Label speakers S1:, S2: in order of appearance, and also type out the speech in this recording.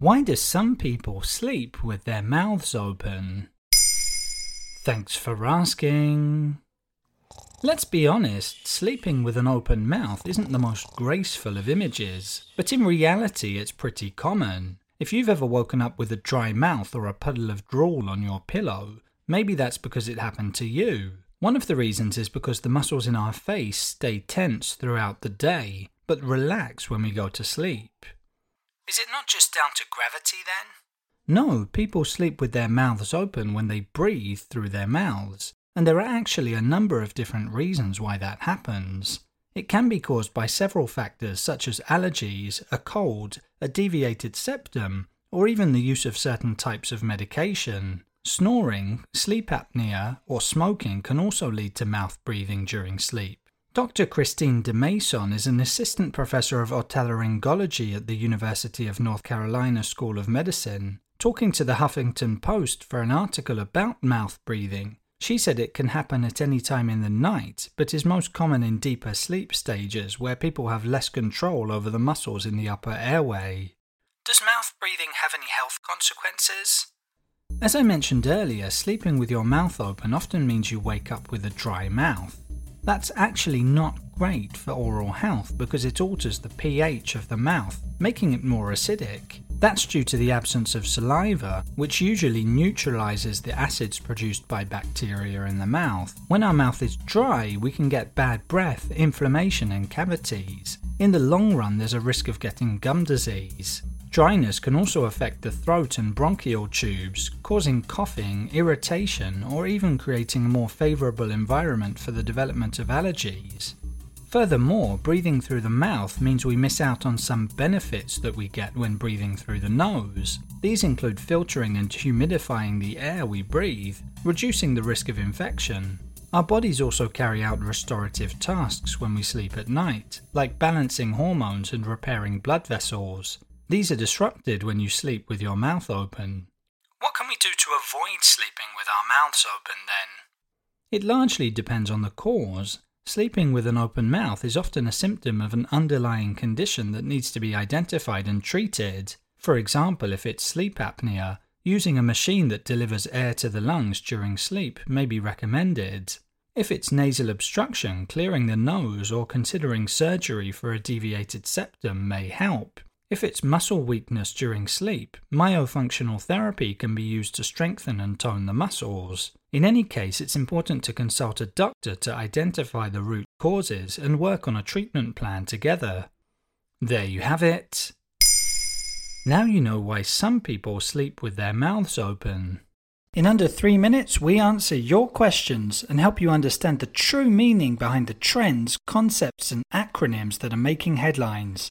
S1: Why do some people sleep with their mouths open? Thanks for asking. Let's be honest, sleeping with an open mouth isn't the most graceful of images, but in reality it's pretty common. If you've ever woken up with a dry mouth or a puddle of drool on your pillow, maybe that's because it happened to you. One of the reasons is because the muscles in our face stay tense throughout the day, but relax when we go to sleep.
S2: Is it not just down to gravity then?
S1: No, people sleep with their mouths open when they breathe through their mouths, and there are actually a number of different reasons why that happens. It can be caused by several factors such as allergies, a cold, a deviated septum, or even the use of certain types of medication. Snoring, sleep apnea, or smoking can also lead to mouth breathing during sleep. Dr. Christine de Mason is an assistant professor of otolaryngology at the University of North Carolina School of Medicine. Talking to the Huffington Post for an article about mouth breathing, she said it can happen at any time in the night, but is most common in deeper sleep stages where people have less control over the muscles in the upper airway.
S2: Does mouth breathing have any health consequences?
S1: As I mentioned earlier, sleeping with your mouth open often means you wake up with a dry mouth. That's actually not great for oral health because it alters the pH of the mouth, making it more acidic. That's due to the absence of saliva, which usually neutralizes the acids produced by bacteria in the mouth. When our mouth is dry, we can get bad breath, inflammation, and cavities. In the long run, there's a risk of getting gum disease. Dryness can also affect the throat and bronchial tubes, causing coughing, irritation, or even creating a more favourable environment for the development of allergies. Furthermore, breathing through the mouth means we miss out on some benefits that we get when breathing through the nose. These include filtering and humidifying the air we breathe, reducing the risk of infection. Our bodies also carry out restorative tasks when we sleep at night, like balancing hormones and repairing blood vessels. These are disrupted when you sleep with your mouth open.
S2: What can we do to avoid sleeping with our mouths open then?
S1: It largely depends on the cause. Sleeping with an open mouth is often a symptom of an underlying condition that needs to be identified and treated. For example, if it's sleep apnea, using a machine that delivers air to the lungs during sleep may be recommended. If it's nasal obstruction, clearing the nose or considering surgery for a deviated septum may help. If it's muscle weakness during sleep, myofunctional therapy can be used to strengthen and tone the muscles. In any case, it's important to consult a doctor to identify the root causes and work on a treatment plan together. There you have it. Now you know why some people sleep with their mouths open. In under three minutes, we answer your questions and help you understand the true meaning behind the trends, concepts, and acronyms that are making headlines.